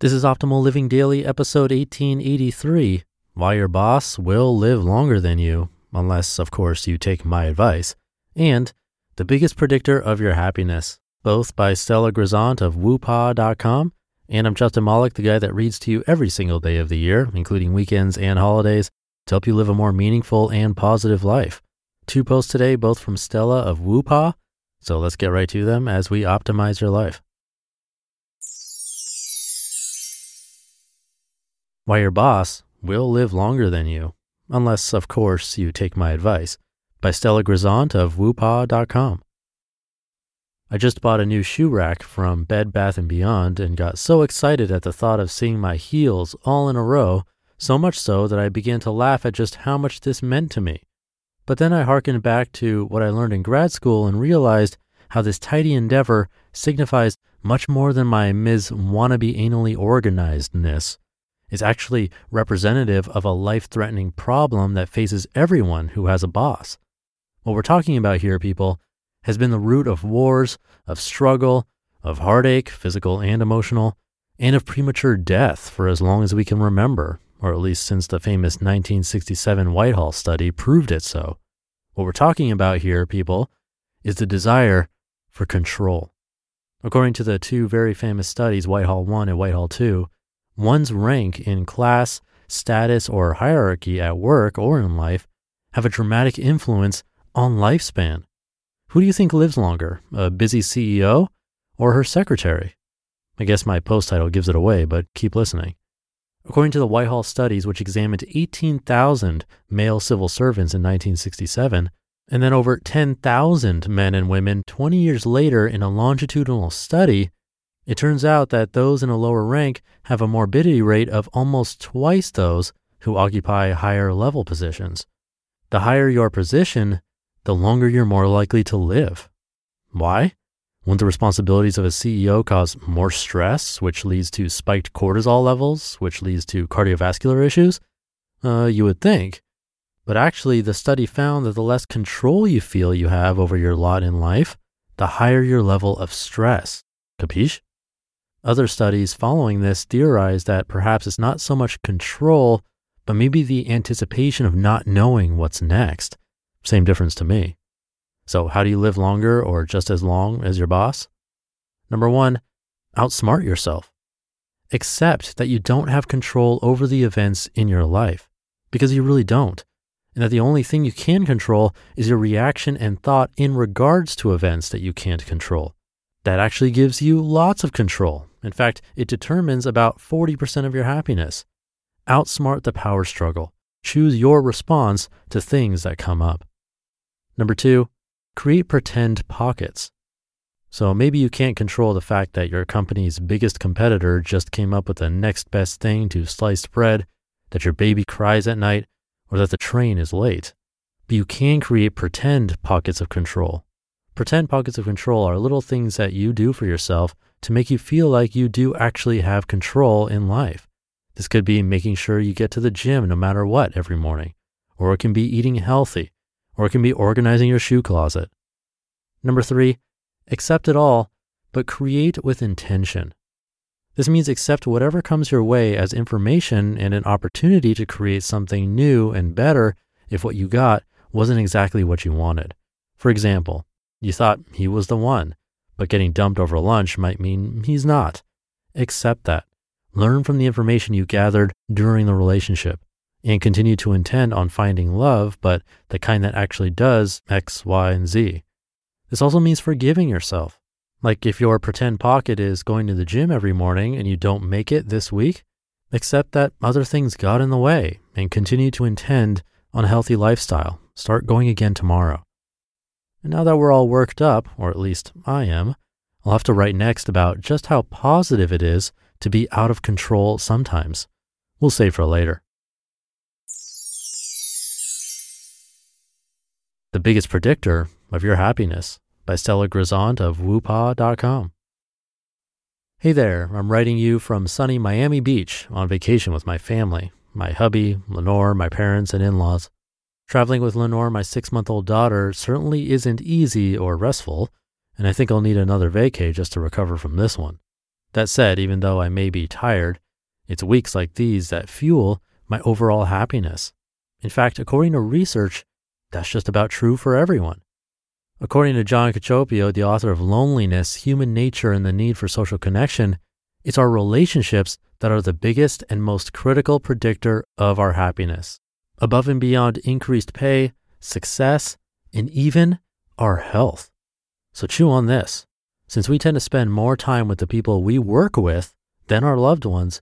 This is Optimal Living Daily, episode 1883 Why Your Boss Will Live Longer Than You, unless, of course, you take my advice, and The Biggest Predictor of Your Happiness, both by Stella Grizont of woopaah.com. And I'm Justin Malik, the guy that reads to you every single day of the year, including weekends and holidays, to help you live a more meaningful and positive life. Two posts today, both from Stella of Woopaah. So let's get right to them as we optimize your life. Why Your Boss Will Live Longer Than You, unless, of course, you take my advice, by Stella Grizont of woopaah.com. I just bought a new shoe rack from Bed Bath & Beyond and got so excited at the thought of seeing my heels all in a row, so much so that I began to laugh at just how much this meant to me. But then I hearkened back to what I learned in grad school and realized how this tidy endeavor signifies much more than my Ms. Wannabe Anally Organizedness is actually representative of a life threatening problem that faces everyone who has a boss. What we're talking about here, people, has been the root of wars, of struggle, of heartache, physical and emotional, and of premature death for as long as we can remember, or at least since the famous 1967 Whitehall study proved it so. What we're talking about here, people, is the desire for control. According to the two very famous studies, Whitehall 1 and Whitehall 2, one's rank in class, status, or hierarchy at work or in life have a dramatic influence on lifespan. Who do you think lives longer, a busy CEO or her secretary? I guess my post title gives it away, but keep listening. According to the Whitehall studies, which examined 18,000 male civil servants in 1967, and then over 10,000 men and women 20 years later in a longitudinal study, it turns out that those in a lower rank have a morbidity rate of almost twice those who occupy higher level positions. The higher your position, the longer you're more likely to live. Why? Wouldn't the responsibilities of a CEO cause more stress, which leads to spiked cortisol levels, which leads to cardiovascular issues? Uh, you would think. But actually, the study found that the less control you feel you have over your lot in life, the higher your level of stress. Capiche? Other studies following this theorize that perhaps it's not so much control, but maybe the anticipation of not knowing what's next. Same difference to me. So, how do you live longer or just as long as your boss? Number one, outsmart yourself. Accept that you don't have control over the events in your life because you really don't. And that the only thing you can control is your reaction and thought in regards to events that you can't control. That actually gives you lots of control. In fact, it determines about 40% of your happiness. Outsmart the power struggle. Choose your response to things that come up. Number two, create pretend pockets. So maybe you can't control the fact that your company's biggest competitor just came up with the next best thing to sliced bread, that your baby cries at night, or that the train is late. But you can create pretend pockets of control. Pretend pockets of control are little things that you do for yourself to make you feel like you do actually have control in life. This could be making sure you get to the gym no matter what every morning, or it can be eating healthy, or it can be organizing your shoe closet. Number three, accept it all, but create with intention. This means accept whatever comes your way as information and an opportunity to create something new and better if what you got wasn't exactly what you wanted. For example, you thought he was the one, but getting dumped over lunch might mean he's not. Accept that. learn from the information you gathered during the relationship, and continue to intend on finding love, but the kind that actually does X, Y, and Z. This also means forgiving yourself. Like if your pretend pocket is going to the gym every morning and you don't make it this week, accept that other things got in the way and continue to intend on a healthy lifestyle. Start going again tomorrow. And now that we're all worked up, or at least I am, I'll have to write next about just how positive it is to be out of control sometimes. We'll save for later. The Biggest Predictor of Your Happiness by Stella Grizont of woopaah.com. Hey there, I'm writing you from sunny Miami Beach on vacation with my family, my hubby, Lenore, my parents, and in laws. Traveling with Lenore, my six month old daughter, certainly isn't easy or restful, and I think I'll need another vacay just to recover from this one. That said, even though I may be tired, it's weeks like these that fuel my overall happiness. In fact, according to research, that's just about true for everyone. According to John Cacioppo, the author of Loneliness, Human Nature, and the Need for Social Connection, it's our relationships that are the biggest and most critical predictor of our happiness, above and beyond increased pay, success, and even our health. So chew on this. Since we tend to spend more time with the people we work with than our loved ones,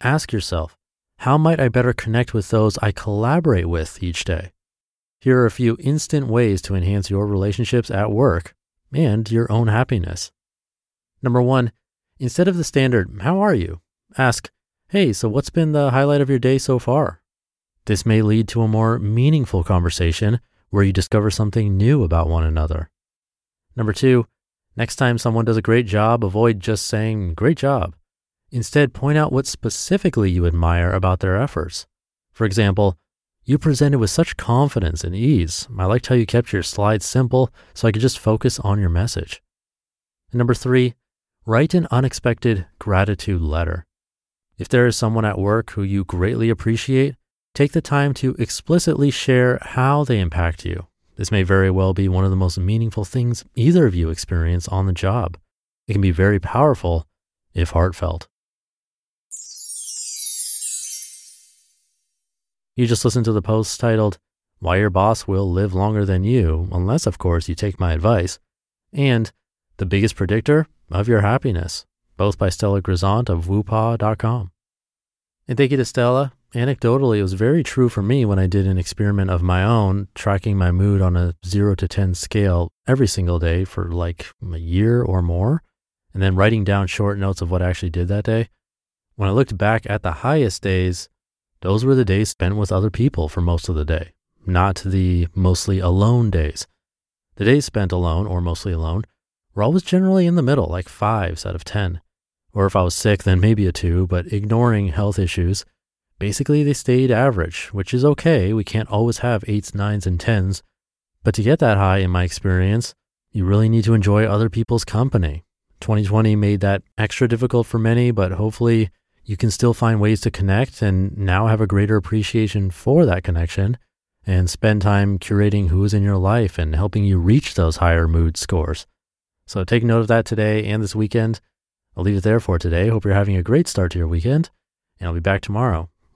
ask yourself, how might I better connect with those I collaborate with each day? Here are a few instant ways to enhance your relationships at work and your own happiness. Number one, instead of the standard, How are you? ask, Hey, so what's been the highlight of your day so far? This may lead to a more meaningful conversation where you discover something new about one another. Number two, next time someone does a great job, avoid just saying, Great job. Instead, point out what specifically you admire about their efforts. For example, you presented with such confidence and ease. I liked how you kept your slides simple so I could just focus on your message. And number three, write an unexpected gratitude letter. If there is someone at work who you greatly appreciate, take the time to explicitly share how they impact you. This may very well be one of the most meaningful things either of you experience on the job. It can be very powerful if heartfelt. You just listened to the post titled, Why Your Boss Will Live Longer Than You, unless, of course, you take my advice, and The Biggest Predictor of Your Happiness, both by Stella Grizont of woopaah.com. And thank you to Stella. Anecdotally, it was very true for me when I did an experiment of my own, tracking my mood on a 0 to 10 scale every single day for like a year or more, and then writing down short notes of what I actually did that day. When I looked back at the highest days, those were the days spent with other people for most of the day, not the mostly alone days. The days spent alone or mostly alone were always generally in the middle, like fives out of 10. Or if I was sick, then maybe a two, but ignoring health issues, basically they stayed average, which is okay. We can't always have eights, nines, and tens. But to get that high, in my experience, you really need to enjoy other people's company. 2020 made that extra difficult for many, but hopefully you can still find ways to connect and now have a greater appreciation for that connection and spend time curating who is in your life and helping you reach those higher mood scores. So take note of that today and this weekend. I'll leave it there for today. Hope you're having a great start to your weekend, and I'll be back tomorrow